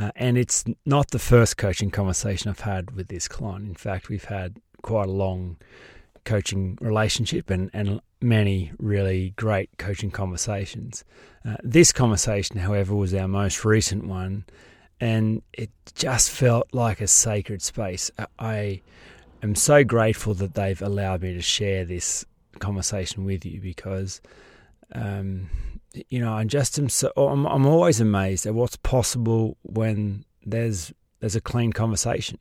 uh, and it's not the first coaching conversation I've had with this client. In fact, we've had quite a long coaching relationship and, and many really great coaching conversations. Uh, this conversation, however, was our most recent one, and it just felt like a sacred space. I am so grateful that they've allowed me to share this conversation with you because. Um, you know, I'm just so I'm, I'm always amazed at what's possible when there's there's a clean conversation.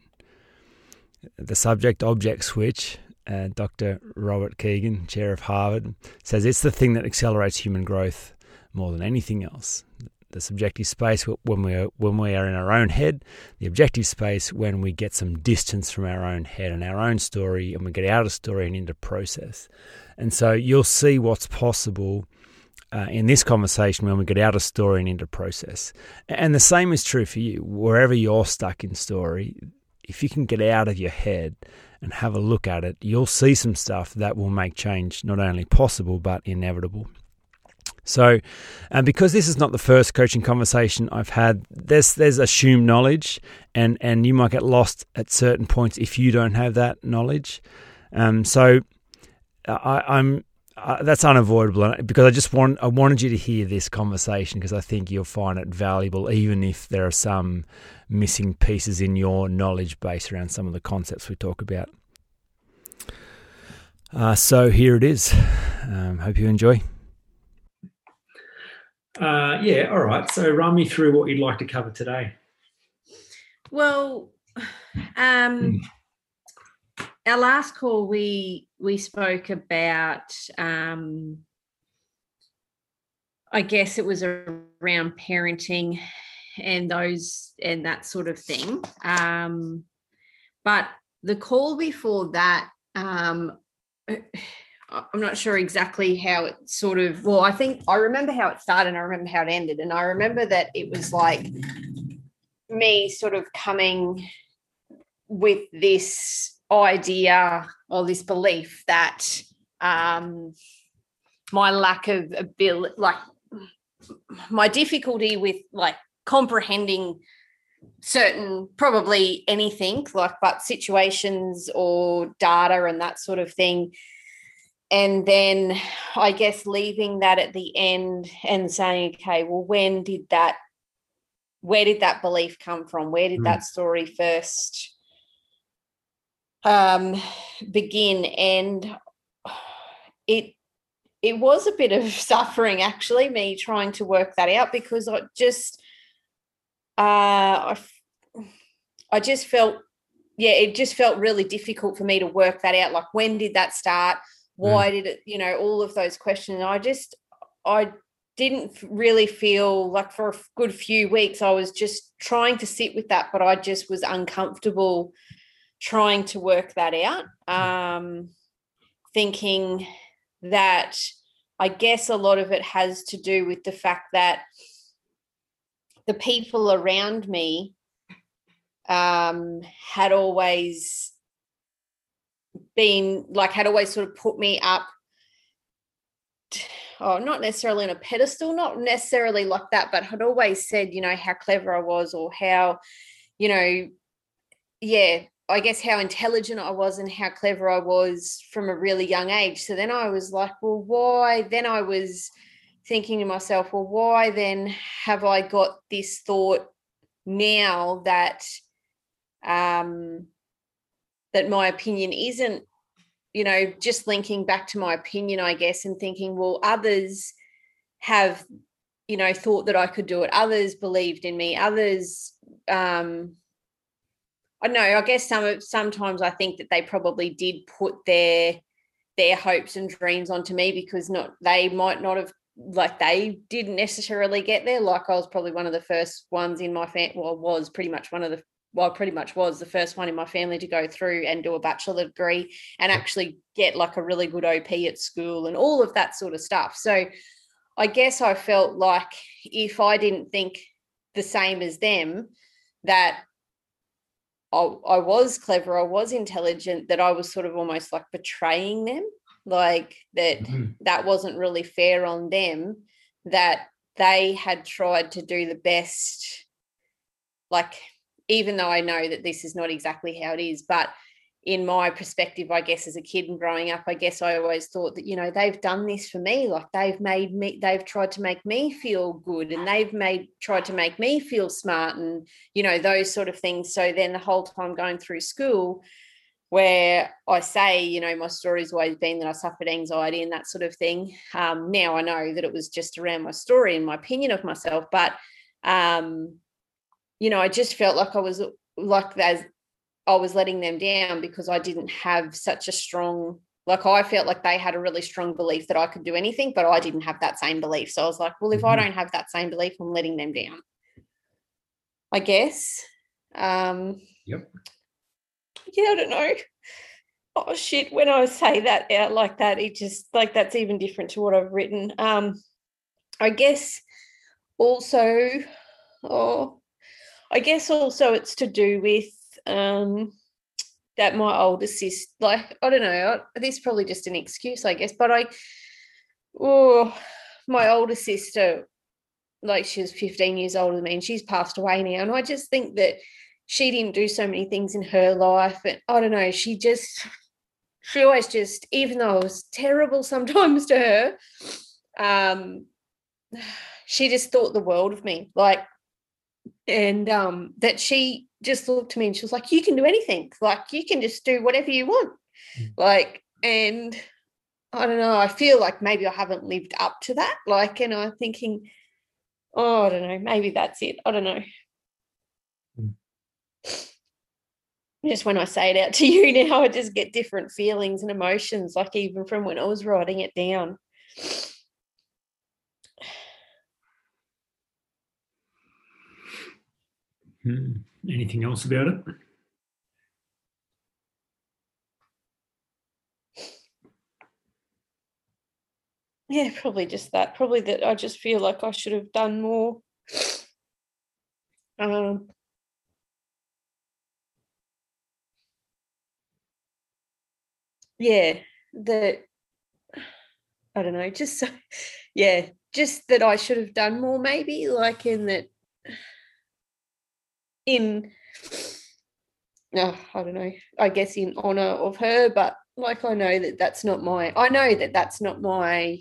The subject object switch, uh, Dr. Robert Kegan, chair of Harvard, says it's the thing that accelerates human growth more than anything else. The subjective space when we are, when we are in our own head, the objective space when we get some distance from our own head and our own story, and we get out of story and into process. And so you'll see what's possible uh, in this conversation when we get out of story and into process. And the same is true for you. Wherever you're stuck in story, if you can get out of your head and have a look at it, you'll see some stuff that will make change not only possible but inevitable. So, and because this is not the first coaching conversation I've had, there's there's assumed knowledge, and and you might get lost at certain points if you don't have that knowledge. Um, so, I, I'm uh, that's unavoidable because I just want I wanted you to hear this conversation because I think you'll find it valuable, even if there are some missing pieces in your knowledge base around some of the concepts we talk about. Uh, so here it is. Um, hope you enjoy. Uh, yeah, all right. So run me through what you'd like to cover today. Well, um, hmm our last call we we spoke about um, I guess it was around parenting and those and that sort of thing. Um, but the call before that, um, I'm not sure exactly how it sort of. Well, I think I remember how it started. and I remember how it ended, and I remember that it was like me sort of coming with this idea or this belief that um, my lack of ability, like my difficulty with like comprehending certain probably anything like but situations or data and that sort of thing and then i guess leaving that at the end and saying okay well when did that where did that belief come from where did mm. that story first um, begin, and it it was a bit of suffering actually. Me trying to work that out because I just uh, I I just felt yeah, it just felt really difficult for me to work that out. Like when did that start? Why mm. did it? You know, all of those questions. I just I didn't really feel like for a good few weeks I was just trying to sit with that, but I just was uncomfortable trying to work that out, um, thinking that I guess a lot of it has to do with the fact that the people around me um, had always been like had always sort of put me up oh not necessarily on a pedestal not necessarily like that but had always said you know how clever i was or how you know yeah I guess how intelligent I was and how clever I was from a really young age. So then I was like, well, why? Then I was thinking to myself, well, why then have I got this thought now that um that my opinion isn't, you know, just linking back to my opinion, I guess, and thinking, well, others have, you know, thought that I could do it. Others believed in me. Others um I know. I guess some sometimes I think that they probably did put their their hopes and dreams onto me because not they might not have like they didn't necessarily get there. Like I was probably one of the first ones in my family, well, was pretty much one of the well, pretty much was the first one in my family to go through and do a bachelor degree and actually get like a really good OP at school and all of that sort of stuff. So I guess I felt like if I didn't think the same as them, that I, I was clever, I was intelligent, that I was sort of almost like betraying them like that mm-hmm. that wasn't really fair on them that they had tried to do the best like even though i know that this is not exactly how it is but in my perspective i guess as a kid and growing up i guess i always thought that you know they've done this for me like they've made me they've tried to make me feel good and they've made tried to make me feel smart and you know those sort of things so then the whole time going through school where I say, you know, my story's always been that I suffered anxiety and that sort of thing. Um, now I know that it was just around my story and my opinion of myself, but um, you know, I just felt like I was like as I was letting them down because I didn't have such a strong like I felt like they had a really strong belief that I could do anything, but I didn't have that same belief. So I was like, well, if I mm-hmm. don't have that same belief, I'm letting them down. I guess. Um, yep yeah, I don't know. Oh shit, when I say that out like that, it just like that's even different to what I've written. Um, I guess also, oh, I guess also it's to do with um that my older sister, like I don't know, this is probably just an excuse, I guess, but I, oh, my older sister, like she was 15 years older than me, and she's passed away now, and I just think that she didn't do so many things in her life. And I don't know, she just, she always just, even though it was terrible sometimes to her, um, she just thought the world of me. Like, and um, that she just looked to me and she was like, You can do anything. Like, you can just do whatever you want. Mm. Like, and I don't know, I feel like maybe I haven't lived up to that. Like, and I'm thinking, oh, I don't know, maybe that's it. I don't know. just when I say it out to you now, I just get different feelings and emotions, like even from when I was writing it down. Hmm. Anything else about it? Yeah, probably just that. Probably that I just feel like I should have done more. Um, yeah, that I don't know, just so, yeah, just that I should have done more, maybe like in that, in, no, I don't know, I guess in honor of her, but like I know that that's not my, I know that that's not my,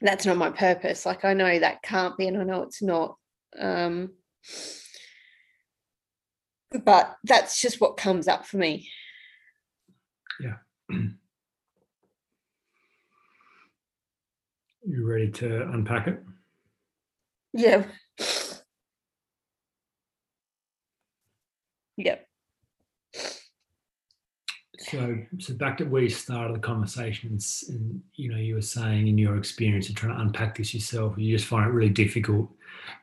that's not my purpose. Like I know that can't be, and I know it's not. Um, but that's just what comes up for me yeah. you ready to unpack it? Yeah. Yep. So, so back at where you started the conversations, and you know, you were saying in your experience of trying to unpack this yourself, you just find it really difficult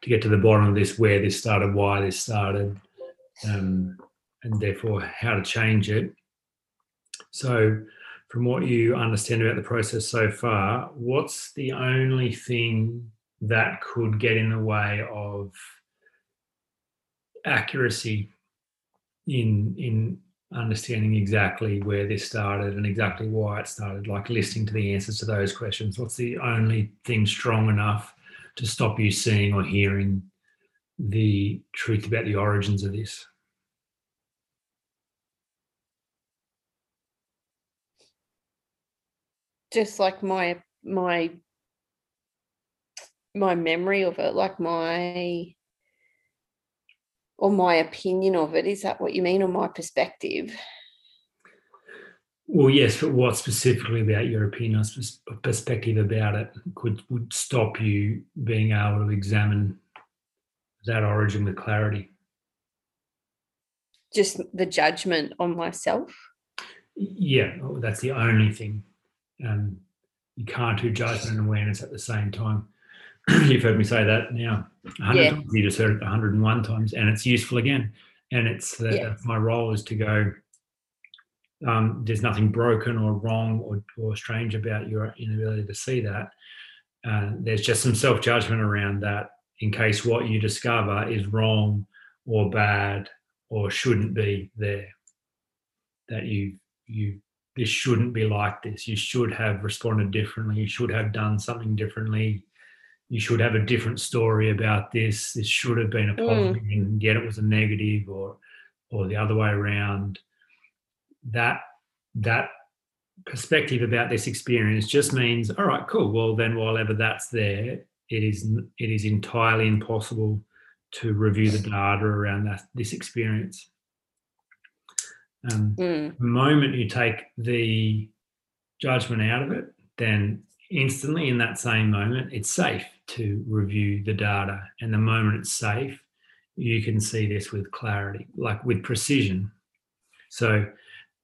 to get to the bottom of this, where this started, why this started, um, and therefore how to change it. So, from what you understand about the process so far, what's the only thing that could get in the way of accuracy in in understanding exactly where this started and exactly why it started, like listening to the answers to those questions? What's the only thing strong enough to stop you seeing or hearing the truth about the origins of this? just like my my my memory of it like my or my opinion of it is that what you mean or my perspective? Well yes but what specifically about your opinion or perspective about it could would stop you being able to examine that origin with clarity. Just the judgment on myself? Yeah that's the only thing. Um, you can't do judgment and awareness at the same time. You've heard me say that now 100 Yeah. times. You just heard it 101 times, and it's useful again. And it's Yeah. my role is to go. Um, there's nothing broken or wrong or, or strange about your inability to see that. Uh, there's just some self judgment around that in case what you discover is wrong or bad or shouldn't be there. That you you this shouldn't be like this. You should have responded differently. You should have done something differently. You should have a different story about this. This should have been a Mm. positive, and yet it was a negative, or or the other way around. That that perspective about this experience just means, all right, cool. Well, then, while ever that's there, it is it is entirely impossible to review the data around that this experience. Um, Mm. the moment you take the judgment out of it, then instantly in that same moment, it's safe to review the data. And the moment it's safe, you can see this with clarity, like with precision. So,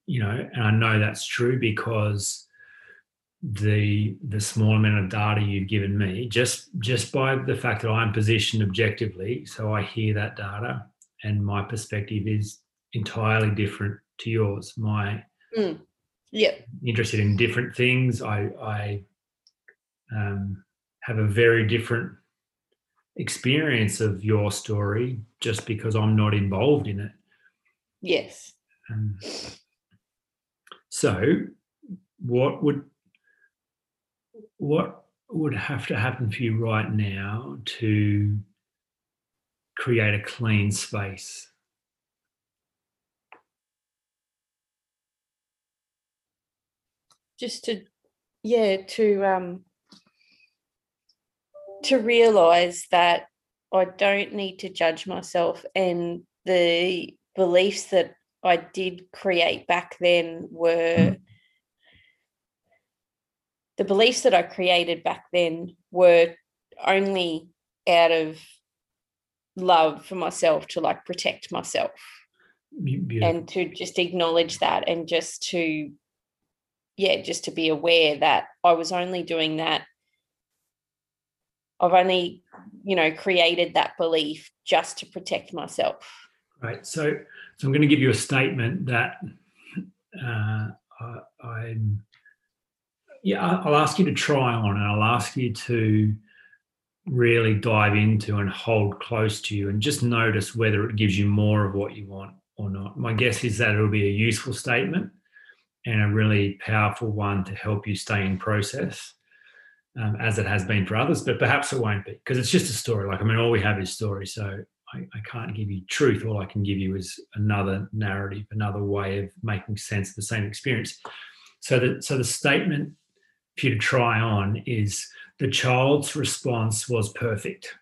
you know, and I know that's true because the the small amount of data you've given me, just just by the fact that I'm positioned objectively, so I hear that data and my perspective is entirely different to yours. My mm. Yeah. interested in different things. I, I um, have a very different experience of your story just because I'm not involved in it. Yes. Um, so, what would what would have to happen for you right now to create a clean space? Just to, yeah, to um, to realize that I don't need to judge myself, and the beliefs that I did create back then were mm-hmm. the beliefs that I created back then were only out of love for myself to like protect myself beautiful. and to just acknowledge that and just to yeah just to be aware that i was only doing that i've only you know created that belief just to protect myself Right. So, so I'm going to give you a statement that uh, I, I'm. Yeah, I'll ask you to try on, and I'll ask you to really dive into and hold close to you, and just notice whether it gives you more of what you want or not. My guess is that it'll be a useful statement and a really powerful one to help you stay in process. Um, as it has been for others, but perhaps it won't be because it's just a story. Like, I mean, all we have is story. So I, I can't give you truth. All I can give you is another narrative, another way of making sense of the same experience. So the so the statement for you to try on is the child's response was perfect.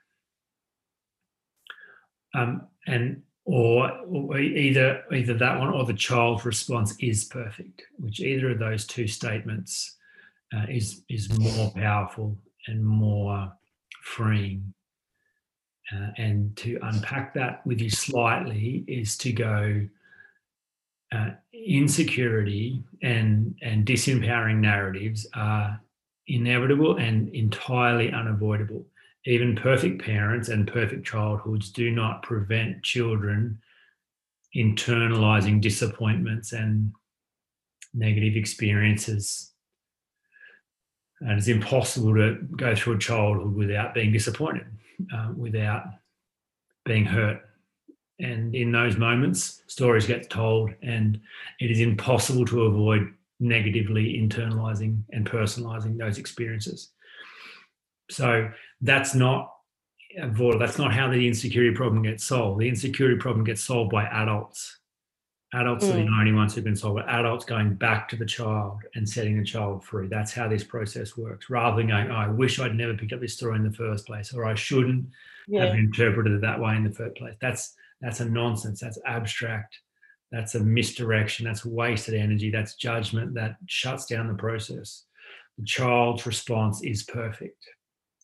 Um, and or, or either either that one or the child's response is perfect, which either of those two statements uh, is is more powerful and more freeing. Uh, and to unpack that with you slightly is to go uh, insecurity and and disempowering narratives are inevitable and entirely unavoidable. Even perfect parents and perfect childhoods do not prevent children internalizing disappointments and negative experiences and it's impossible to go through a childhood without being disappointed uh, without being hurt. And in those moments, stories get told, and it is impossible to avoid negatively internalizing and personalizing those experiences. So that's not. That's not how the insecurity problem gets solved. The insecurity problem gets solved by adults. Adults are the Mm. only ones who've been solve but Adults going back to the child and setting the child free. That's how this process works. Rather than going, oh, I wish I'd never picked up this story in the first place, or I shouldn't have interpreted it that way in the first place. That's that's a nonsense. That's abstract. That's a misdirection. That's wasted energy. That's judgment. That shuts down the process. The child's response is perfect.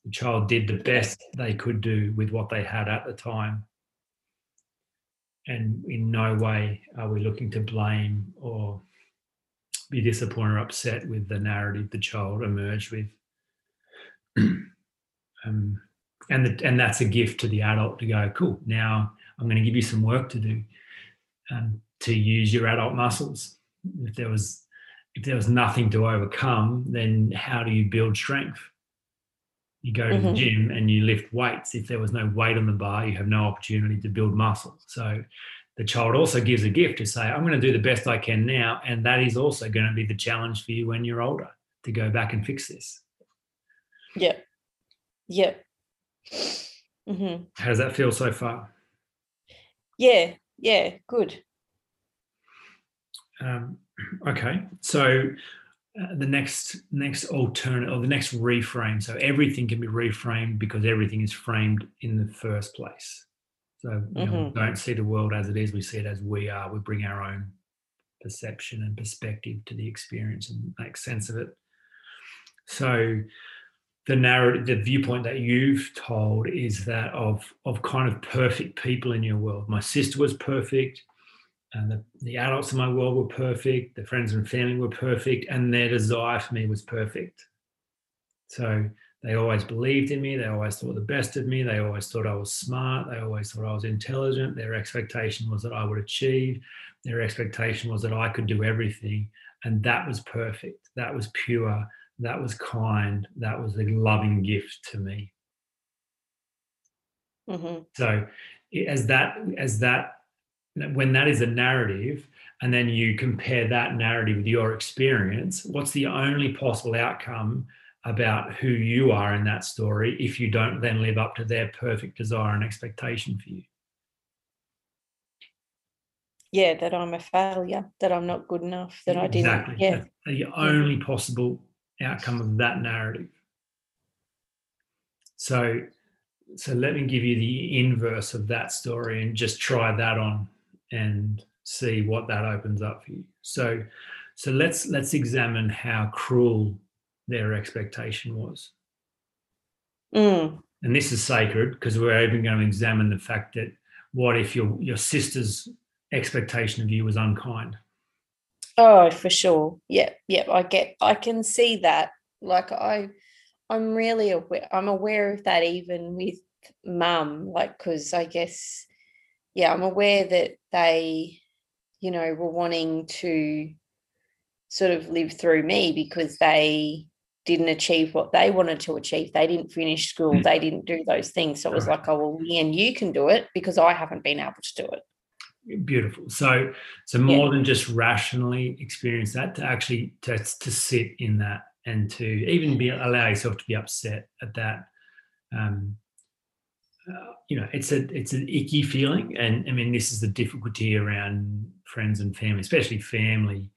The child did the best they could do with what they had at the time. And in no way are we looking to blame or be disappointed or upset with the narrative the child emerged with. um, and the, and that's a gift to the adult to go, cool. Now I'm going to give you some work to do um, to use your adult muscles. If there was if there was nothing to overcome, then how do you build strength? You go to mm-hmm. the gym and you lift weights. If there was no weight on the bar, you have no opportunity to build muscle. So the child also gives a gift to say, I'm going to do the best I can now. And that is also going to be the challenge for you when you're older to go back and fix this. Yeah. Yep. Mm-hmm. How does that feel so far? Yeah. Yeah. Good. Um, okay. So uh, the next next alternative or the next reframe. So everything can be reframed because everything is framed in the first place. So mm-hmm. know, we mm-hmm. don't see the world as it is; we see it as we are. We bring our own perception and perspective to the experience and make sense of it. So the narrative, the viewpoint that you've told is that of of kind of perfect people in your world. My sister was perfect and the, the adults in my world were perfect, the friends and family were perfect, and their desire for me was perfect. So they always believed in me, they always thought the best of me, they always thought I was smart, they always thought I was intelligent. Their expectation was that I would achieve, their expectation was that I could do everything. And that was perfect. That was pure. That was kind. That was a loving gift to me. Mm-hmm. So as that as that when that is a narrative and then you compare that narrative with your experience what's the only possible outcome about who you are in that story if you don't then live up to their perfect desire and expectation for you? Yeah that i'm a failure that i'm not good enough that exactly. i didn't yeah That's the only possible outcome of that narrative. So so let me give you the inverse of that story and just try that on and see what that opens up for you. So, so let's let's examine how cruel their expectation was. Mm. And this is sacred because we're even going to examine the fact that what if your your sister's expectation of you was unkind? Oh, for sure. Yeah, yeah. I get. I can see that. Like I, I'm really aware. I'm aware of that even with mum. Like because I guess yeah, I'm aware that they, you know, were wanting to sort of live through me because they didn't achieve what they wanted to achieve. They didn't finish school. Mm. They didn't do those things. So it was like, oh well, and you can do it because I haven't been able to do it. Beautiful. So, so more yeah. than just rationally experience that, to actually to, to sit in that and to even be allow yourself to be upset at that. Um, you know, it's a it's an icky feeling, and I mean, this is the difficulty around friends and family, especially family,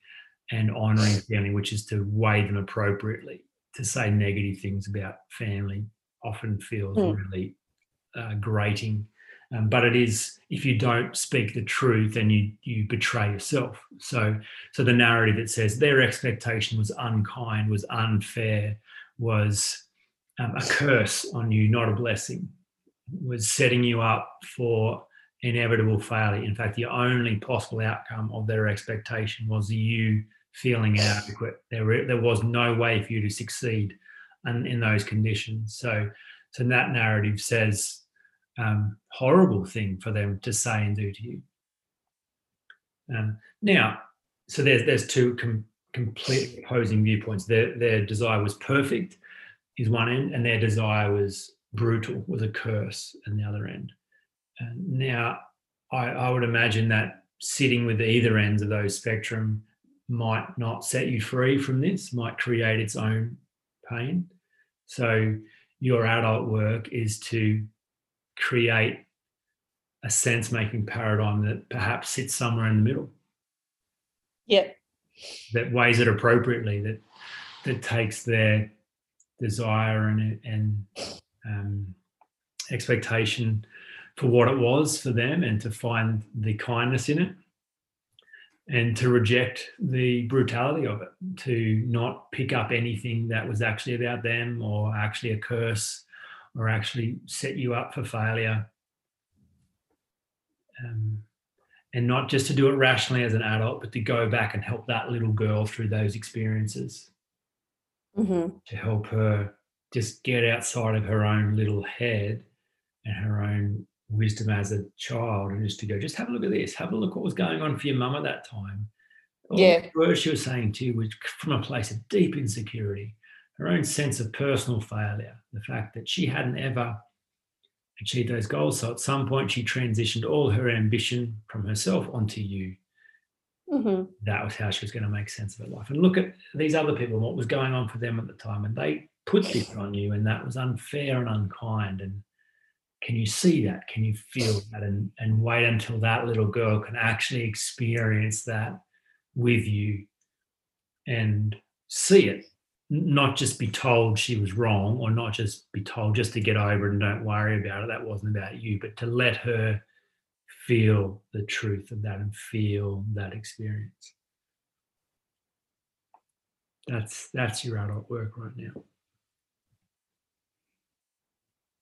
and honouring family, which is to weigh them appropriately. To say negative things about family often feels mm. really uh, grating, um, but it is if you don't speak the truth, then you you betray yourself. So so the narrative that says their expectation was unkind, was unfair, was um, a curse on you, not a blessing was setting you up for inevitable failure. In fact, the only possible outcome of their expectation was you feeling inadequate. There, there was no way for you to succeed in, in those conditions. So, so that narrative says um, horrible thing for them to say and do to you. Um, now, so there's there's two com- completely opposing viewpoints. Their their desire was perfect, is one end, and their desire was brutal was a curse in the other end. And now, I, I would imagine that sitting with either ends of those spectrum might not set you free from this, might create its own pain. So, your adult work is to create a sense making paradigm that perhaps sits somewhere in the middle. Yeah. That weighs it appropriately, that that takes their desire and and um, expectation for what it was for them and to find the kindness in it and to reject the brutality of it, to not pick up anything that was actually about them or actually a curse or actually set you up for failure. Um, and not just to do it rationally as an adult, but to go back and help that little girl through those experiences Mm-hmm. to help her just get outside of her own little head and her own wisdom as a child and just to go, just have a look at this, have a look what was going on for your mum at that time. All Yeah. words she was saying to you was from a place of deep insecurity, her own sense of personal failure, the fact that she hadn't ever achieved those goals. So at some point she transitioned all her ambition from herself onto you Mm-hmm. that was how she was going to make sense of her life. And look at these other people, and what was going on for them at the time, and they put this on you, and that was unfair and unkind. And can you see that? Can you feel that? And and wait until that little girl can actually experience that with you and see it, not just be told she was wrong, or not just be told just to get over it and don't worry about it. That wasn't about you, but to let her feel the truth of that and feel that experience. That's that's your adult work right now.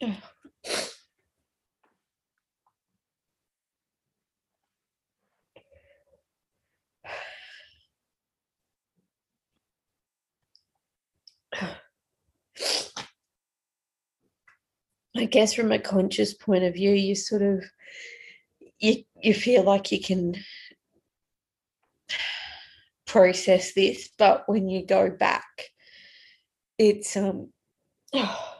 I guess from a conscious point of view, you sort of you you feel like you can process this, but when you go back, it's um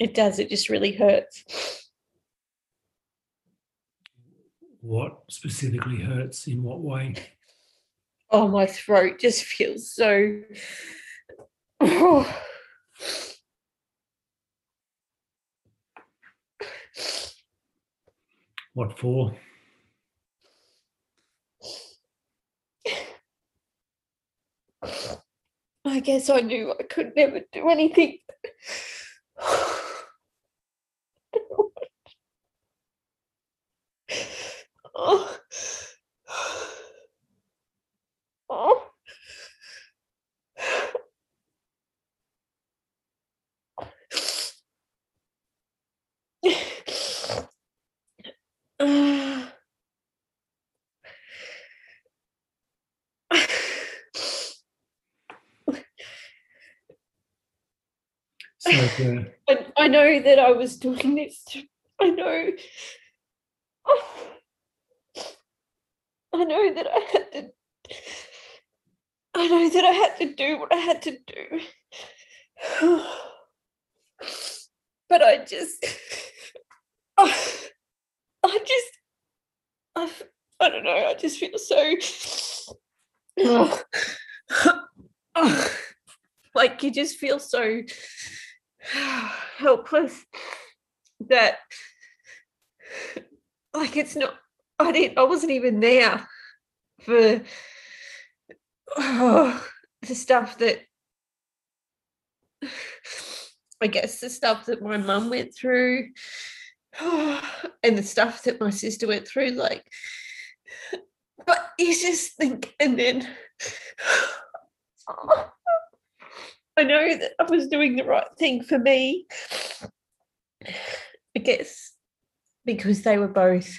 it does, it just really hurts. What specifically hurts in what way? Oh, my throat just feels so. What for? I guess I knew I could never do anything. Ugh. I, I know that I was doing this. To, I know. I know that I had to. I know that I had to do what I had to do. But I just. I just. I, I don't know. I just feel so. like you just feel so helpless that like it's not i didn't i wasn't even there for oh, the stuff that i guess the stuff that my mum went through and the stuff that my sister went through like but you just think, and then oh, I know that I was doing the right thing for me. I guess because they were both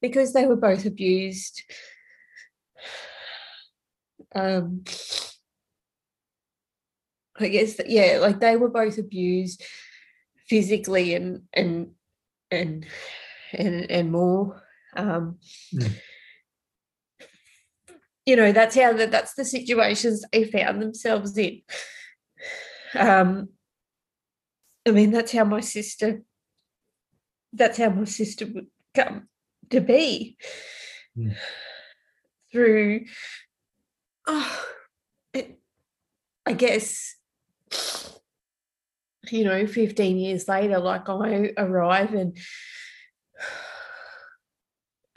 because they were both abused. Um, I guess that yeah, like they were both abused physically and and and and and more. Um, Mm. You know, that's how that that's the situations they found themselves in. Um, I mean, that's how my sister. That's how my sister would come to be Mm. through. Oh, it, I guess you know, 15 years later, like I arrive and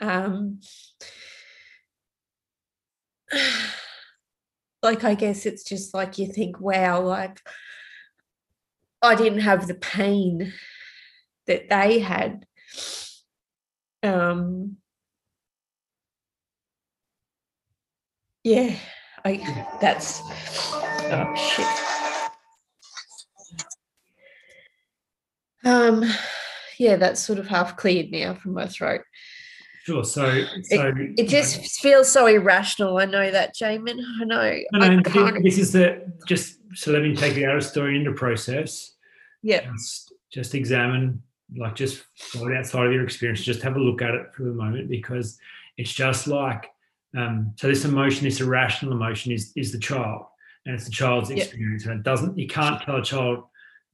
um like I guess it's just like you think, wow, like I didn't have the pain that they had. Um yeah, I that's oh shit. Um, yeah, that's sort of half cleared now from my throat. Sure. So, so It just feels so irrational. I know that, Jaemin. I know. No, I can't. this is the just so let me take the story into process. Yeah, Just, just examine, like just go outside of your experience. Just have a look at it for the moment because it's just like um, so. This emotion, this irrational emotion, is is the child, and it's the child's experience, and it doesn't. You can't tell a child.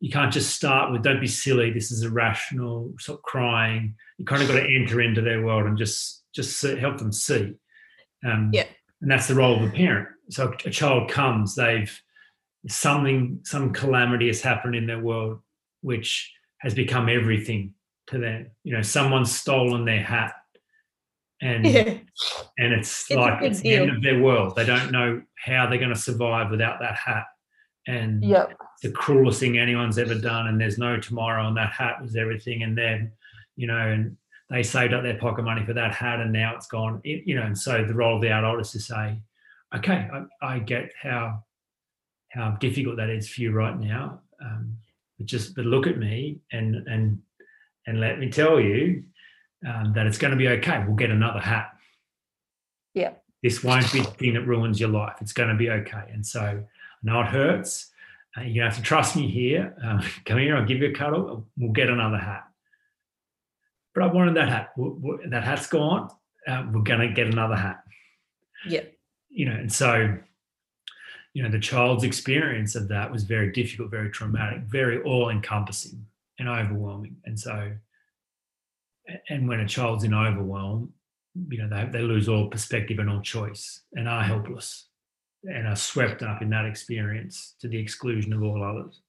You can't just start with "Don't be silly." This is irrational. Stop crying. You kind of got to enter into their world and just just help them see. Um, Yeah. and that's the role of a parent. So a child comes, they've something, some calamity has happened in their world, which has become everything to them. You know, someone's stolen their hat, and yeah, and it's, It's like it's the end of their world. They don't know how they're going to survive without that hat, and yep, the cruelest thing anyone's ever done, and there's no tomorrow, and that hat was everything, and then, you know, and they saved up their pocket money for that hat, and now it's gone, It- you know, and so the role of the adult is to say, okay, I, I get how how difficult that is for you right now, um, but just but look at me and and and let me tell you um, that it's going to be okay. We'll get another hat. Yeah. This won't be the thing that ruins your life. It's going to be okay. And so I know it hurts. Uh, you have to trust me here. Um, come here. I'll give you a cuddle. We'll get another hat. But I wanted that hat. That hat's gone. Uh, we're going to get another hat. Yeah. You know, and so, you know, the child's experience of that was very difficult, very traumatic, very all encompassing and overwhelming. And so, and when a child's in overwhelm, you know, they, they lose all perspective and all choice and are helpless and are swept up in that experience to the exclusion of all others.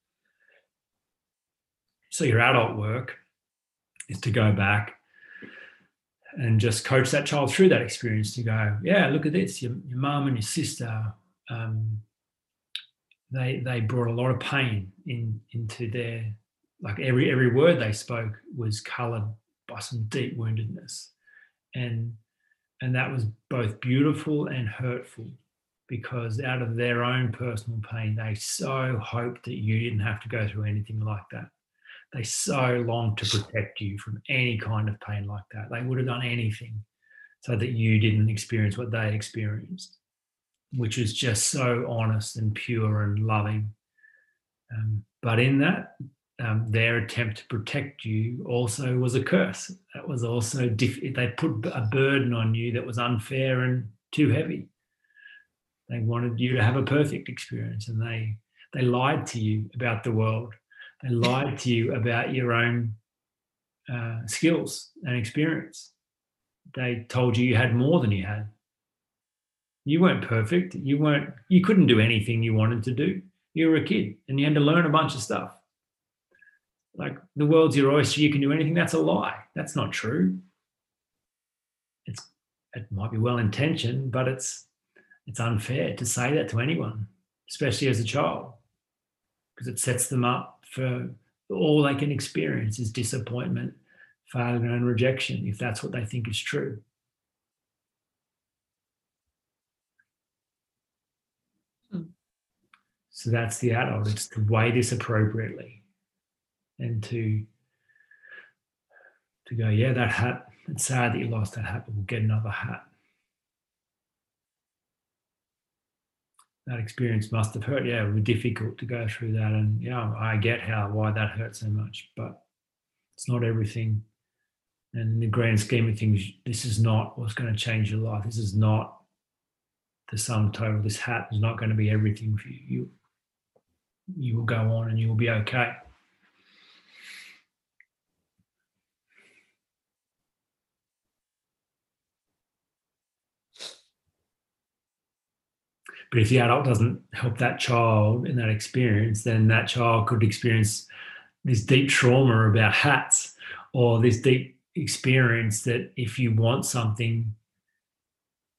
So your adult work is to go back and just coach that child through that experience to go, yeah, look at this. Your, your mum and your sister, um, they they brought a lot of pain in into their like every every word they spoke was coloured by some deep woundedness, and and that was both beautiful and hurtful because out of their own personal pain, they so hoped that you didn't have to go through anything like that. They so longed to protect you from any kind of pain like that. They would have done anything so that you didn't experience what they experienced, which is just so honest and pure and loving. Um, but in that, um, their attempt to protect you also was a curse. That was also diff- they put a burden on you that was unfair and too heavy. They wanted you to have a perfect experience, and they they lied to you about the world. They lied to you about your own uh, skills and experience. They told you you had more than you had. You weren't perfect. You weren't. You couldn't do anything you wanted to do. You were a kid, and you had to learn a bunch of stuff. Like the world's your oyster. You can do anything. That's a lie. That's not true. It's. It might be well intentioned, but it's it's unfair to say that to anyone, especially as a child, because it sets them up for all they can experience is disappointment, failure, and rejection if that's what they think is true. Hmm. So that's the adult. It's to weigh this appropriately and to to go, yeah, that hat, it's sad that you lost that hat, but we'll get another hat. That experience must have hurt. Yeah, it was difficult to go through that. And yeah, I get how why that hurt so much, but it's not everything. And in the grand scheme of things, this is not what's going to change your life. This is not the sum total. This hat is not going to be everything for you. You, you will go on and you will be okay. But if the adult doesn't help that child in that experience, then that child could experience this deep trauma about hats or this deep experience that if you want something,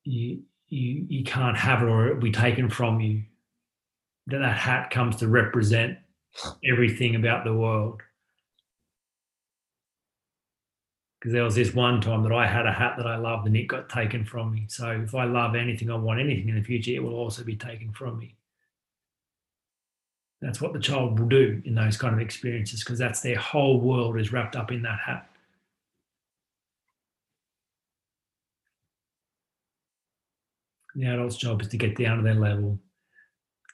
you you you can't have it or it will be taken from you. That that hat comes to represent everything about the world. Because there was this one time that I had a hat that I loved and it got taken from me. So if I love anything, I want anything in the future, it will also be taken from me. That's what the child will do in those kind of experiences because that's their whole world is wrapped up in that hat. The adult's job is to get down to their level,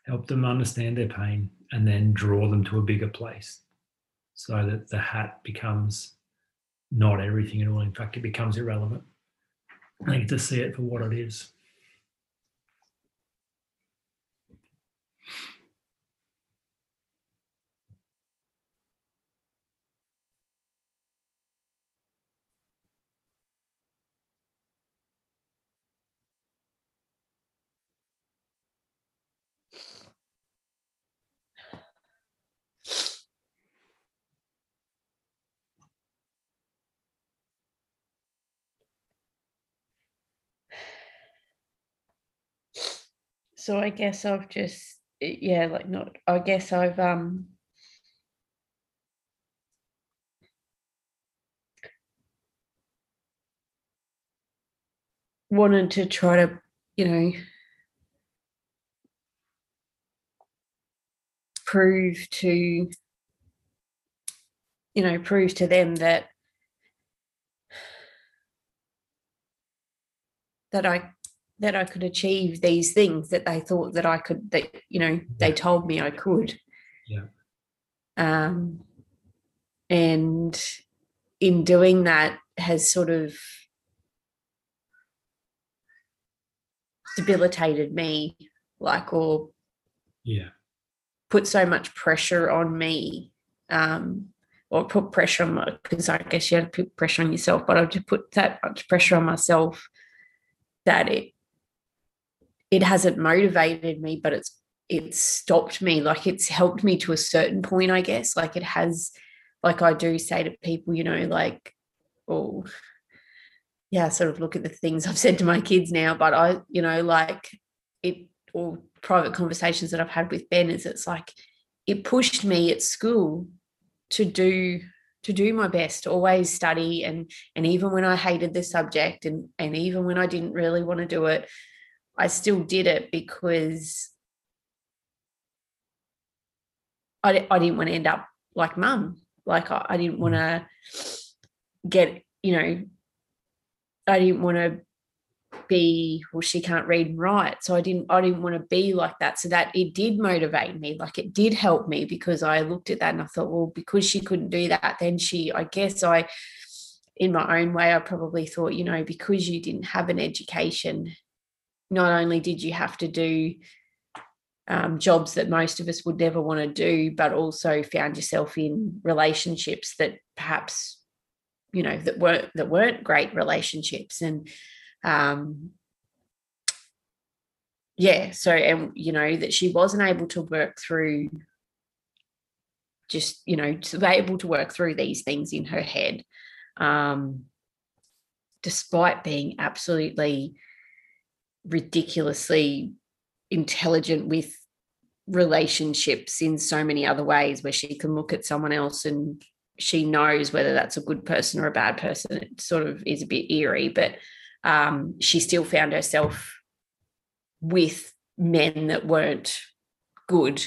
help them understand their pain, and then draw them to a bigger place so that the hat becomes not everything at all. In fact, it becomes irrelevant. I get to see it for what it is. So I guess I've just yeah, like not I guess I've um wanted to try to, you know, prove to you know, prove to them that that I that I could achieve these things that they thought that I could that you know they told me I could. Yeah. Um and in doing that has sort of debilitated me like or yeah put so much pressure on me um or put pressure on my because I guess you have to put pressure on yourself, but I've just put that much pressure on myself that it it hasn't motivated me, but it's it's stopped me. Like it's helped me to a certain point, I guess. Like it has, like I do say to people, you know, like, oh, yeah, sort of look at the things I've said to my kids now, but I, you know, like it or private conversations that I've had with Ben is it's like it pushed me at school to do to do my best to always study and and even when i hated the subject and and even when i didn't really want to do it I still did it because I, I didn't want to end up like mum. Like I, I didn't hmm. want to get, you know, I didn't want to be well she can't read and write. So i didn't i didn't want to be like that. So that it did motivate me. Like it did help me because i looked at that and i thought well because she couldn't do that then she i guess i in my own way i probably thought you know because you didn't have an education not only did you have to do um, jobs that most of us would never want to do, but also found yourself in relationships that perhaps you know that weren't that weren't great relationships and um yeah so and you know that she wasn't able to work through just you know to be able to work through these things in her head um despite being absolutely ridiculously intelligent with relationships in so many other ways where she can look at someone else and she knows whether that's a good person or a bad person it sort of is a bit eerie but um, she still found herself with men that weren't good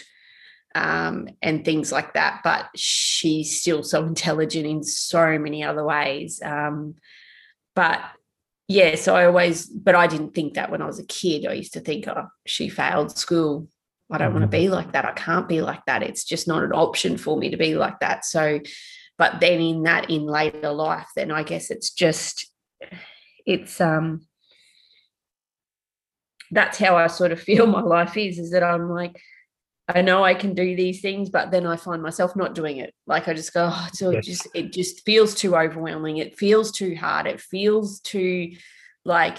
um, and things like that. But she's still so intelligent in so many other ways. Um, but yeah, so I always, but I didn't think that when I was a kid. I used to think, oh, she failed school. I don't mm-hmm. want to be like that. I can't be like that. It's just not an option for me to be like that. So, but then in that, in later life, then I guess it's just, it's, um, that's how I sort of feel my life is, is that I'm like, I know I can do these things, but then I find myself not doing it. Like I just go, oh, so it just it just feels too overwhelming. It feels too hard. It feels too like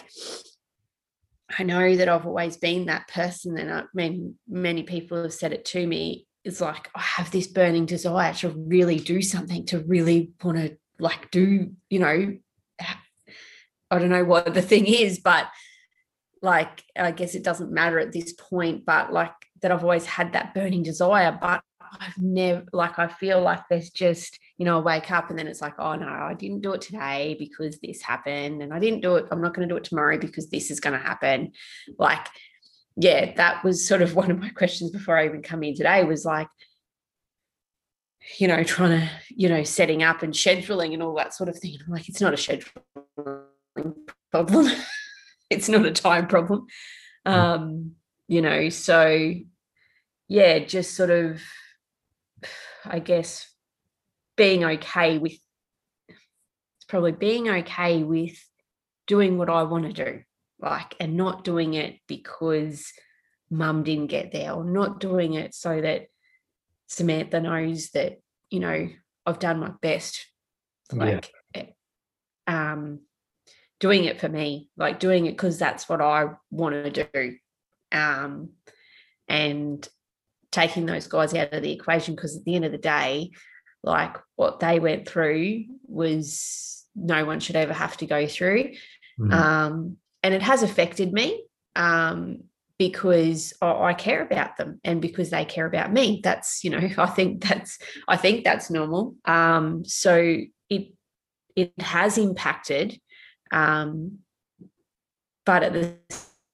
I know that I've always been that person, and I mean many people have said it to me. It's like I have this burning desire to really do something, to really want to like do, you know, I don't know what the thing is, but like I guess it doesn't matter at this point, but like that I've always had that burning desire, but I've never like I feel like there's just you know I wake up and then it's like oh no I didn't do it today because this happened and I didn't do it I'm not going to do it tomorrow because this is going to happen. Like yeah that was sort of one of my questions before I even come in today was like you know trying to you know setting up and scheduling and all that sort of thing. I'm like it's not a scheduling problem. It's not a time problem. Um you know so yeah, just sort of, I guess, being okay with, it's probably being okay with doing what I want to do, like, and not doing it because mum didn't get there, or not doing it so that Samantha knows that, you know, I've done my best. Like, yeah. um, doing it for me, like doing it because that's what I want to do. Um, and taking those guys out of the equation because at the end of the day, like what they went through was no one should ever have to go through. Mm-hmm. Um, and it has affected me um, because I care about them and because they care about me. That's, you know, I think that's, I think that's normal. Um, so it, it has impacted, um, but at the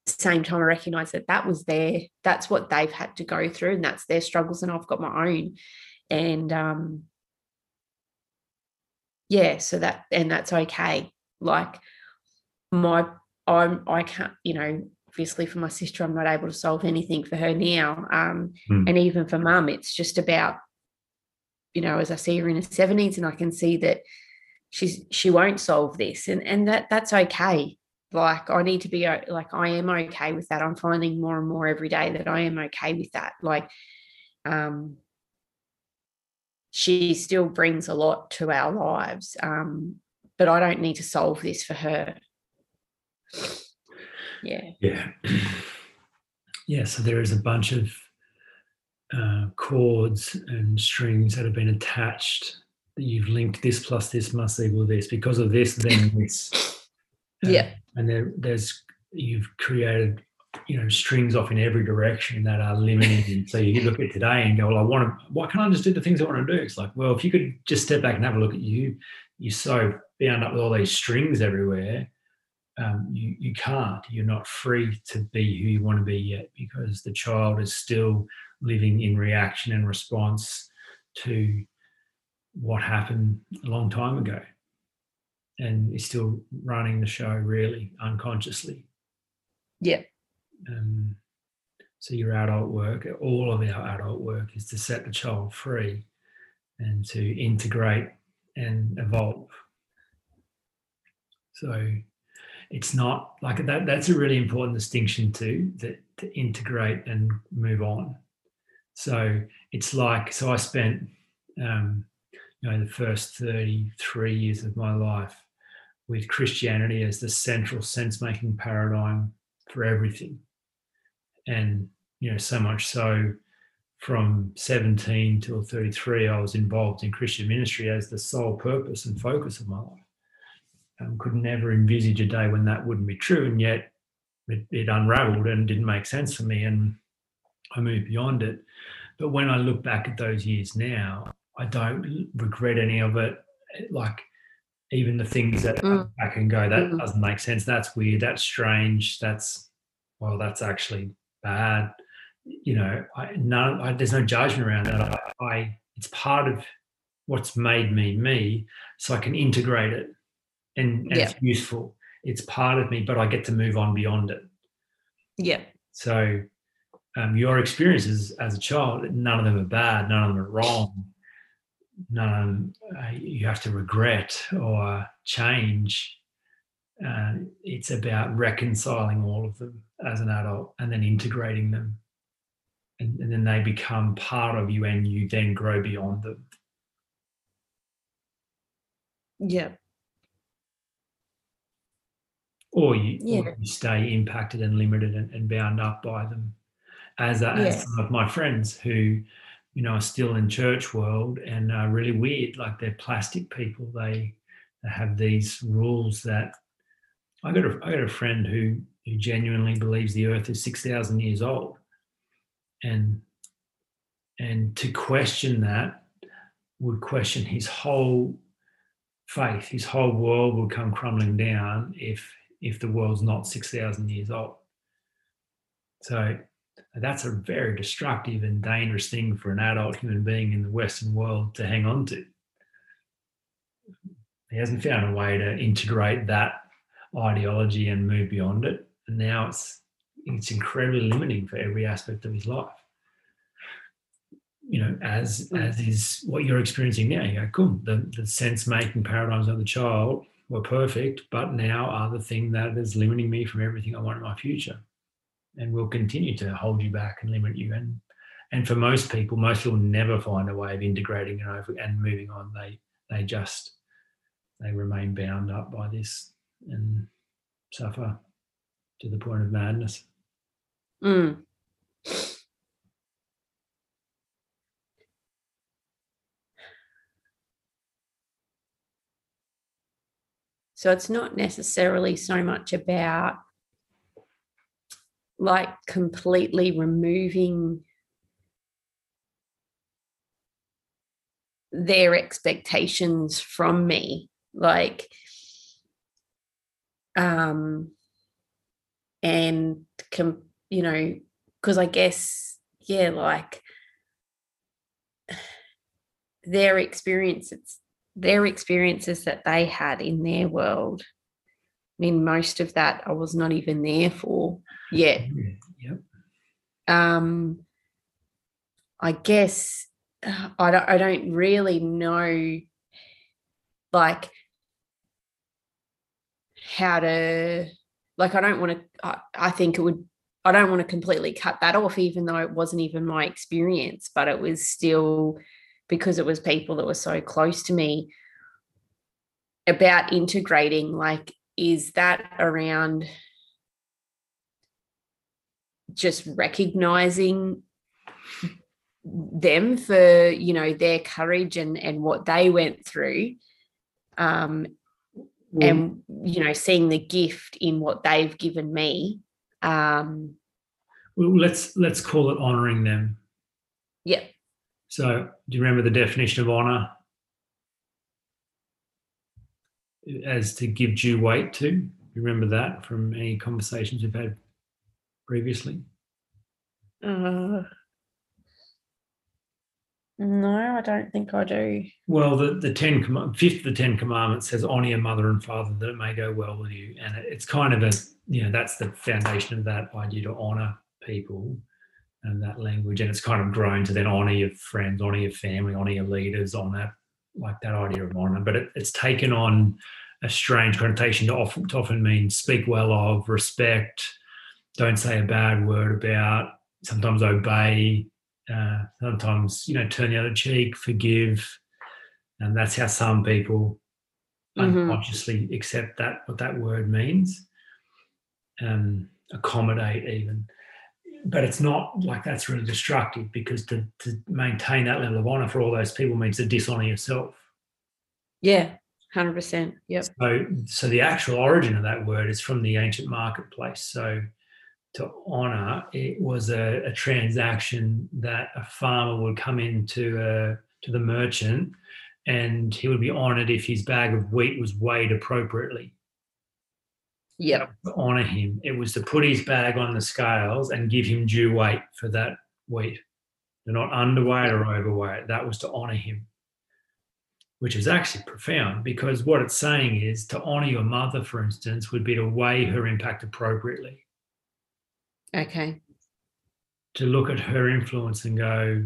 same time, I recognize that that was their, that's what they've had to go through and that's their struggles. And I've got my own. And um, yeah, so that, and that's okay. Like my, I'm, I can't, you know, obviously for my sister, I'm not able to solve anything for her now. Um, mm. And even for mum, it's just about, you know, as I see her in her 70s and I can see that she's, she won't solve this. And, and that, that's okay like i need to be like i am okay with that. I'm finding more and more every day that i am okay with that. Like um she still brings a lot to our lives um but i don't need to solve this for her. Yeah. Yeah. Yeah so there is a bunch of uh, chords and strings that have been attached. That you've linked this plus this must equal this. Because of this then this. Yeah and there, there's you've created you know strings off in every direction that are limiting. so you look at today and go, well, I want to. Why can't I just do the things I want to do? It's like, well, if you could just step back and have a look at you, you're so bound up with all these strings everywhere. Um, you you can't. You're not free to be who you want to be yet because the child is still living in reaction and response to what happened a long time ago and is still running the show really unconsciously. Yeah. Um, so your adult work, all of our adult work is to set the child free and to integrate and evolve. So it's not like that. That's a really important distinction too, that to integrate and move on. So it's like, so I spent, um, you know, the first 33 years of my life with Christianity as the central sense making paradigm for everything. And, you know, so much so from 17 till 33, I was involved in Christian ministry as the sole purpose and focus of my life. Um, could never envisage a day when that wouldn't be true. And yet it, it unraveled and didn't make sense for me. And I moved beyond it. But when I look back at those years now, I don't regret any of it. Like even the things that mm. I can go, that mm. doesn't make sense. That's weird. That's strange. That's, well, that's actually bad. you know, I, no, I, there's no judgment around that. I, I, it's part of what's made me me, so I can integrate it, and, and Yeah. it's useful. It's part of me, but I get to move on beyond it. Yeah. So, um, your experiences as a child, none of them are bad, none of them are wrong, them uh, you have to regret or change. Uh, it's about reconciling all of them as an adult and then integrating them. And, and then they become part of you and you then grow beyond them. Yeah. Or you, Yeah. or you stay impacted and limited and, and bound up by them. As, uh, Yeah. as some of my friends who, you know, are still in church world and are really weird, like they're plastic people. They, they have these rules that I got a I got a friend who who genuinely believes the earth is six thousand years old. And and to question that would question his whole faith, his whole world would come crumbling down if if the world's not six thousand years old. So that's a very destructive and dangerous thing for an adult human being in the Western world to hang on to. He hasn't found a way to integrate that ideology and move beyond it. And now it's it's incredibly limiting for every aspect of his life. You know, as Mm. as is what you're experiencing now. You go, cool. The the sense making paradigms of the child were perfect, but now are the thing that is limiting me from everything I want in my future. And will continue to hold you back and limit you. And and for most people, most will never find a way of integrating and over and moving on. They they just they remain bound up by this and suffer to the point of madness. Mm. So it's not necessarily so much about like completely removing their expectations from me like um and com- you know because i guess yeah like their experiences their experiences that they had in their world mean most of that i was not even there for yet Yep. um i guess i don't i don't really know like how to like i don't want to I, I think it would i don't want to completely cut that off even though it wasn't even my experience but it was still because it was people that were so close to me about integrating like is that around just recognizing them for you know their courage and and what they went through um Well, and you know seeing the gift in what they've given me um well, let's let's call it honoring them. yeah So, do you remember the definition of honor? As to give due weight to. Remember that from any conversations we've had previously? uh, no i don't think i do Well, the, the ten fifth of the Ten Commandments says, "Honor your mother and father, that it may go well with you." And it- it's kind of a you know that's the foundation of that idea to honor people and that language, and it's kind of grown to then honor your friends, honor your family, honor your leaders, honor like that idea of honor. But it, it's taken on a strange connotation to often to often mean speak well of, respect, don't say a bad word about, sometimes obey, uh, sometimes you know turn the other cheek, forgive, and that's how some people Mhm. unconsciously accept that what that word means, um, accommodate even. But it's not like that's really destructive because to, to maintain that level of honor for all those people means to dishonor yourself. yeah 100% yep So, so the actual origin of that word is from the ancient marketplace. So, to honor, it was a, a transaction that a farmer would come into uh, to the merchant, and he would be honored if his bag of wheat was weighed appropriately. Yeah. to honor him. It was to put his bag on the scales and give him due weight for that wheat. They're not underweight or overweight. That was to honor him, which is actually profound because what it's saying is to honor your mother, for instance, would be to weigh her impact appropriately, Okay. to look at her influence and go,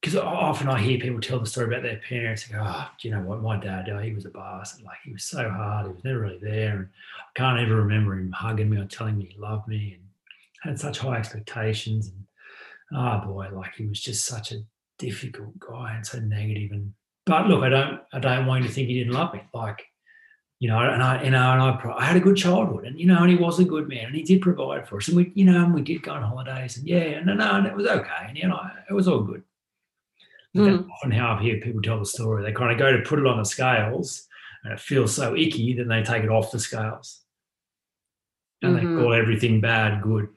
because often I hear people tell the story about their parents and oh, do you know what? My dad, oh, he was a bastard. Like he was so hard. He was never really there. And I can't ever remember him hugging me or telling me he loved me and had such high expectations. And oh boy, like he was just such a difficult guy and so negative. And but look, I don't I don't want you to think he didn't love me. Like, you know, and I, you know, and I, I had a good childhood, and you know, and he was a good man, and he did provide for us, and we, you know, and we did go on holidays, and yeah, and no, and it was okay, and you know, it was all good. That's often how I hear people tell the story. They kind of go to put it on the scales, and it feels so icky, then they take it off the scales, and Mhm. they call everything bad good.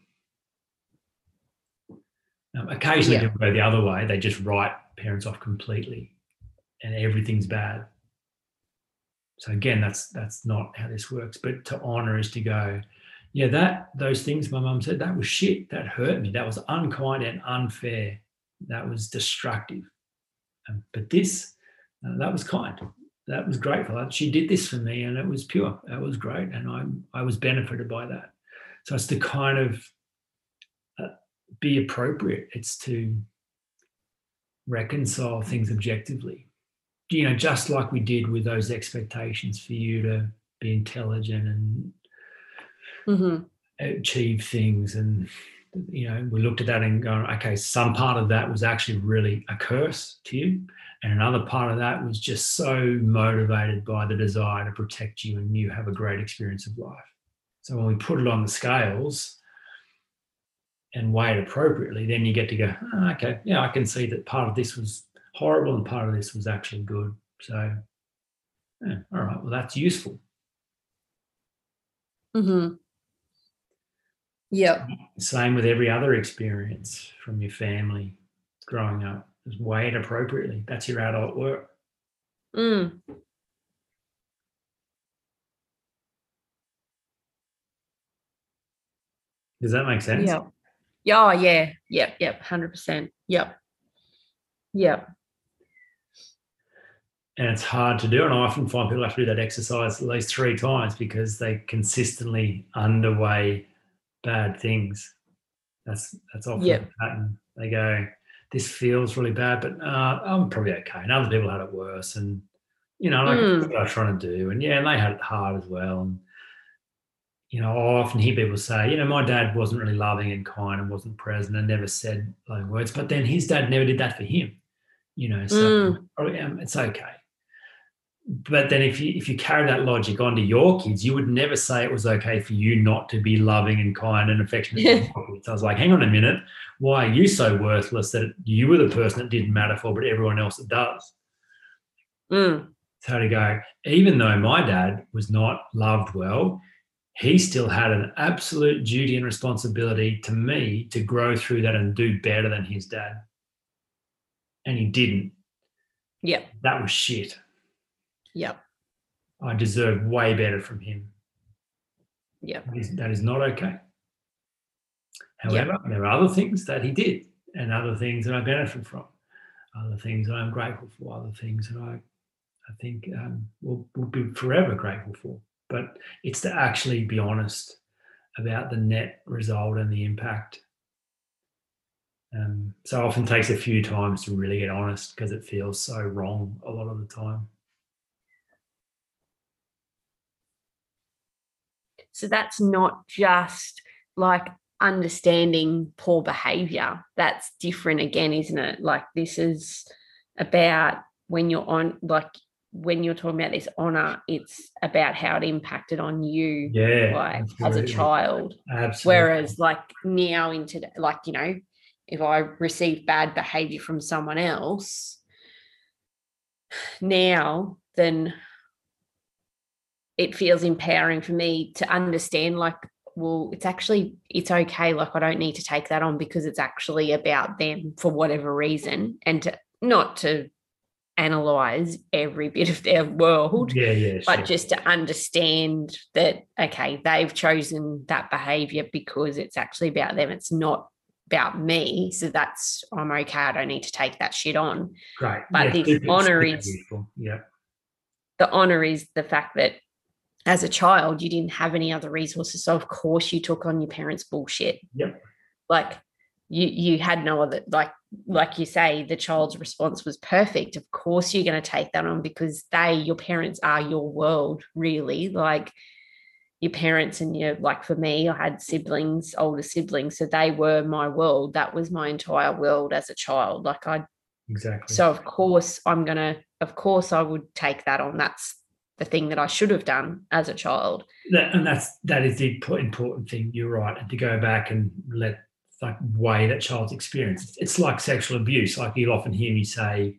Um, occasionally, Yeah. people go the other way. They just write parents off completely, and everything's bad. So again, that's that's not how this works. But to honor is to go, yeah, that those things my mum said that was shit. That hurt me. That was unkind and unfair. That was destructive. Um, but this, uh, that was kind. That was grateful. She did this for me, and it was pure. That was great, and I I was benefited by that. So it's to kind of uh, be appropriate. It's to reconcile things objectively. You know, just like we did with those expectations for you to be intelligent and Mhm. achieve things and you know we looked at that and going okay some part of that was actually really a curse to you and another part of that was just so motivated by the desire to protect you and you have a great experience of life. So when we put it on the scales and weigh it appropriately then you get to go "Oh, okay yeah i can see that part of this was horrible and part of this was actually good. So yeah, all right well that's useful. Mhm. Yep. Same with every other experience from your family growing up. Just weigh it appropriately. That's your adult work. Mm. Does that make sense? Yep. Yeah. Oh, yeah. Yep. Yep. Hundred percent. Yep. Yep. And it's hard to do. And I often find people have to do that exercise at least three times because they consistently underweigh bad things. That's that's often Yep. the pattern. They go, this feels really bad, but uh, I'm probably okay. And other people had it worse. And you know, like Mm. what I was trying to do. And yeah, and they had it hard as well. And you know, I often hear people say, you know, my dad wasn't really loving and kind and wasn't present and never said loving words, but then his dad never did that for him. You know, so Mm. oh, um, it's okay. But then if you if you carry that logic onto your kids, you would never say it was okay for you not to be loving and kind and affectionate. your kids. I was like, hang on a minute, why are you so worthless that you were the person that didn't matter for, but everyone else it does? Mm. So to go, even though my dad was not loved well, he still had an absolute duty and responsibility to me to grow through that and do better than his dad. And he didn't. Yeah. That was shit. Yep. I deserve way better from him. Yep. That is, that is not okay. However, there are other things that he did and other things that I benefit from, other things that I'm grateful for, other things that I, I think um, will, will be forever grateful for. But it's to actually be honest about the net result and the impact. Um, so often takes a few times to really get honest because it feels so wrong a lot of the time. So that's not just like understanding poor behavior. That's different again, isn't it? Like this is about when you're on like when you're talking about this honor, it's about how it impacted on you Yeah. like as a child. Absolutely. Whereas like now into like, you know, if I receive bad behavior from someone else now, then it feels empowering for me to understand like, well, it's actually it's okay. Like I don't need to take that on because it's actually about them for whatever reason and to not to analyze every bit of their world Yeah, yeah. but sure. just to understand that okay they've chosen that behavior because it's actually about them it's not about me so that's i'm okay i don't need to take that shit on great. but the honour is- Yeah. the honor is the fact that as a child you didn't have any other resources so of course you took on your parents bullshit. Yep. like you you had no other like like you say the child's response was perfect. Of course you're going to take that on because they your parents are your world really. Like your parents and your like for me i had siblings older siblings so they were my world. That was my entire world as a child. Like i Exactly. so of course i'm going to of course i would take that on. That's the thing that i should have done as a child that, and that's that is the important thing. You're right, and to go back and let like weigh that child's experience. It's, like sexual abuse. Like you'll often hear me say,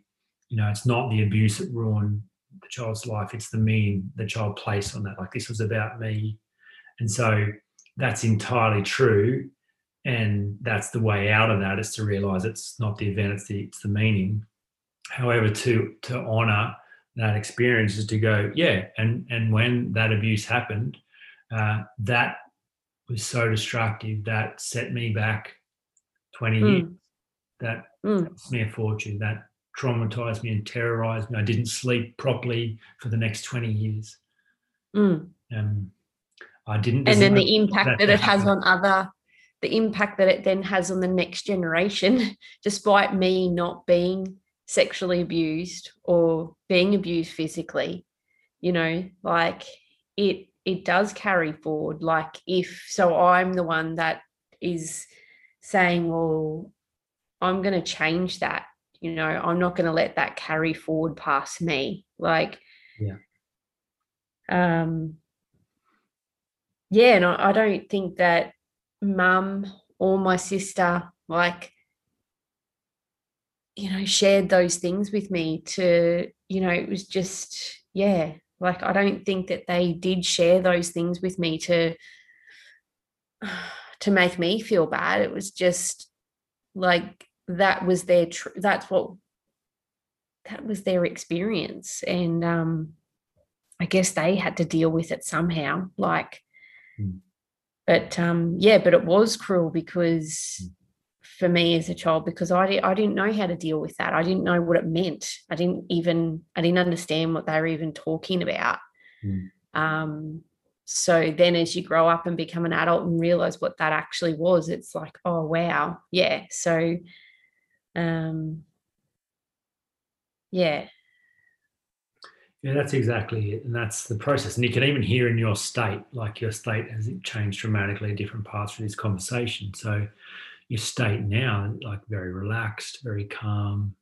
you know, it's not the abuse that ruined the child's life; it's the meaning the child placed on that. Like this was about me, and so that's entirely true. And that's the way out of that is to realize it's not the event; it's the it's the meaning. However, to to honor that experience is to go, yeah, and and when that abuse happened, uh, that was so destructive that set me back 20 years. Mm, That mm, cost me a fortune. That traumatized me and terrorized me. I didn't sleep properly for the next 20 years. mm. Um, I didn't. and then the impact that that it has on other the impact that it then has on the next generation despite me not being sexually abused or being abused physically you know like it it does carry forward like if so i'm the one that is saying well i'm going to change that you know i'm not going to let that carry forward past me like Yeah. um yeah and I, I don't think that mum or my sister like you know shared those things with me to you know it was just yeah like i don't think that they did share those things with me to to make me feel bad it was just like that was their tr- that's what that was their experience and um i guess they had to deal with it somehow like Mm. but um yeah but it was cruel because Mm. For me as a child because I, di- I didn't know how to deal with that i didn't know what it meant i didn't even i didn't understand what they were even talking about Mm. um so then as you grow up and become an adult and realize what that actually was it's like oh wow yeah so um yeah Yeah, that's exactly it. And that's the process. And you can even hear in your state, like your state has changed dramatically at different parts of this conversation. So your state now, like very relaxed, very calm.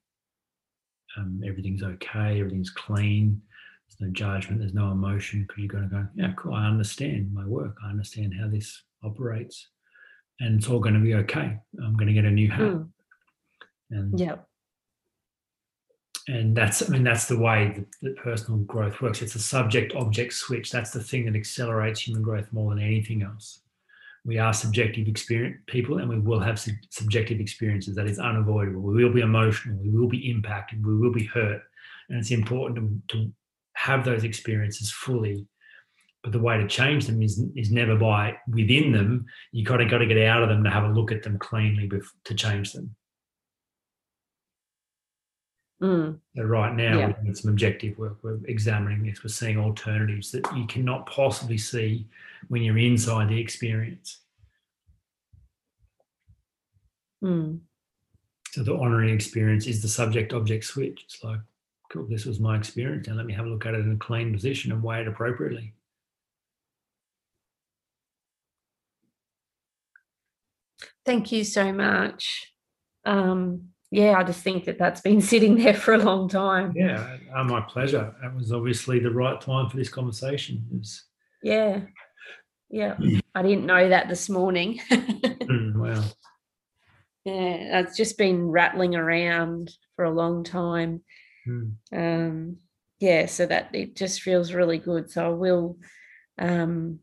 Um, everything's okay, everything's clean. There's no judgment, there's no emotion because you're going to go, yeah, cool. I understand my work. I understand how this operates. And it's all going to be okay. I'm going to get a new hat. Mm, And yeah and that's i mean that's the way that, personal growth works it's a subject object switch that's the thing that accelerates human growth more than anything else we are subjective experience people and we will have sub- subjective experiences. That is unavoidable. We will be emotional we will be impacted we will be hurt and it's important to, to have those experiences fully. But the way to change them is is never by within them. You kind of got to get out of them to have a look at them cleanly bef- to change them Mm, So right now, Yeah. we're doing some objective work. We're examining this. We're seeing alternatives that you cannot possibly see when you're inside the experience. mm, So the honoring experience is the subject-object switch. It's like, cool, this was my experience. Now let me have a look at it in a clean position and weigh it appropriately. thank you so much um yeah i just think that that's been sitting there for a long time Yeah, uh, my pleasure. That was obviously the right time for this conversation. Was, yeah yeah i didn't know that this morning mm, wow. yeah it's just been rattling around for a long time Mm. um yeah so that it just feels really good so i will um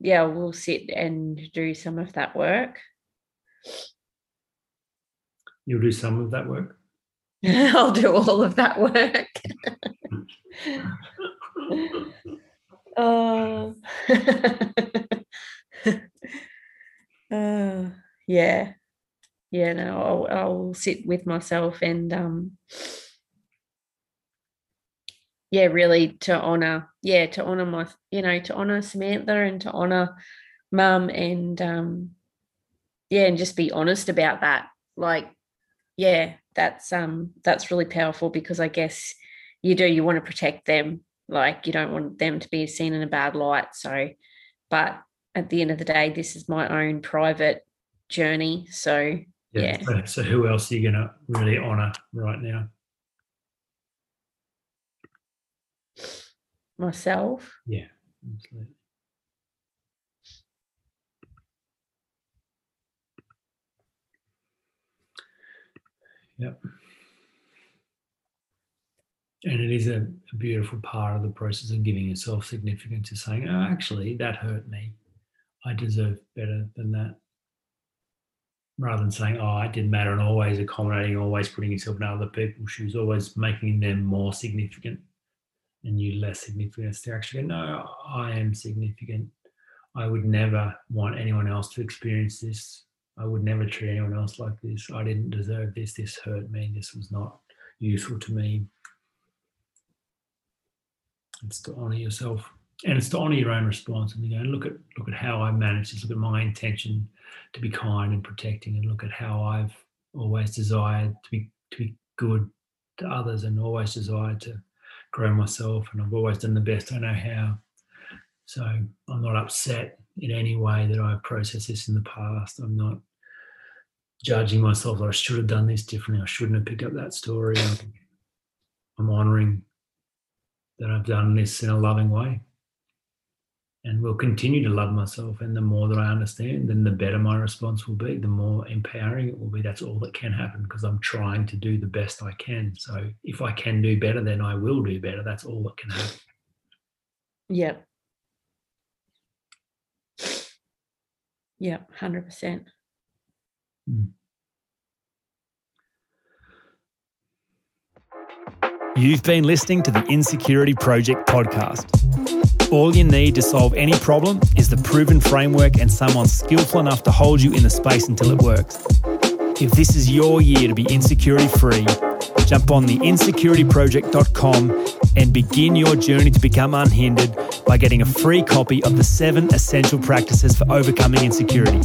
yeah we'll sit and do some of that work You'll do some of that work. I'll do all of that work. uh, uh, yeah, yeah. No, I'll, I'll sit with myself and um, yeah, really to honor, yeah, to honor my, you know, to honor Samantha and to honor mum and um, yeah, and just be honest about that. Like, yeah, that's um that's really powerful because I guess you do you want to protect them. Like you don't want them to be seen in a bad light. So, but at the end of the day, this is my own private journey. So yeah. yeah. So, who else are you gonna really honor right now? Myself. Yeah, absolutely. Yep. And it is a, a, beautiful part of the process of giving yourself significance to saying, oh, actually, that hurt me. I deserve better than that. Rather than saying, oh, it didn't matter, and always accommodating, always putting yourself in other people's shoes, always making them more significant and you less significant. To actually go, no, I am significant. I would never want anyone else to experience this I would never treat anyone else like this. I didn't deserve this. This hurt me. This was not useful to me. It's to honor yourself, and it's to honor your own response. And you go, look at look at how I managed this. Look at my intention to be kind and protecting, and look at how I've always desired to be to be good to others, and always desired to grow myself. And I've always done the best I know how. So I'm not upset in any way that I've processed this in the past. I'm not judging myself I should have done this differently. I shouldn't have picked up that story. I'm honoring that I've done this in a loving way and will continue to love myself. And the more that I understand, then the better my response will be, the more empowering it will be. That's all that can happen because I'm trying to do the best I can. So if I can do better, then I will do better. That's all that can happen. Yep. Yep, 100%. Mm. You've been listening to the Insecurity Project podcast. All you need to solve any problem is the proven framework and someone skillful enough to hold you in the space until it works. If this is your year to be insecurity free, jump on the insecurityproject.com and begin your journey to become unhindered by getting a free copy of the seven essential practices for overcoming insecurity.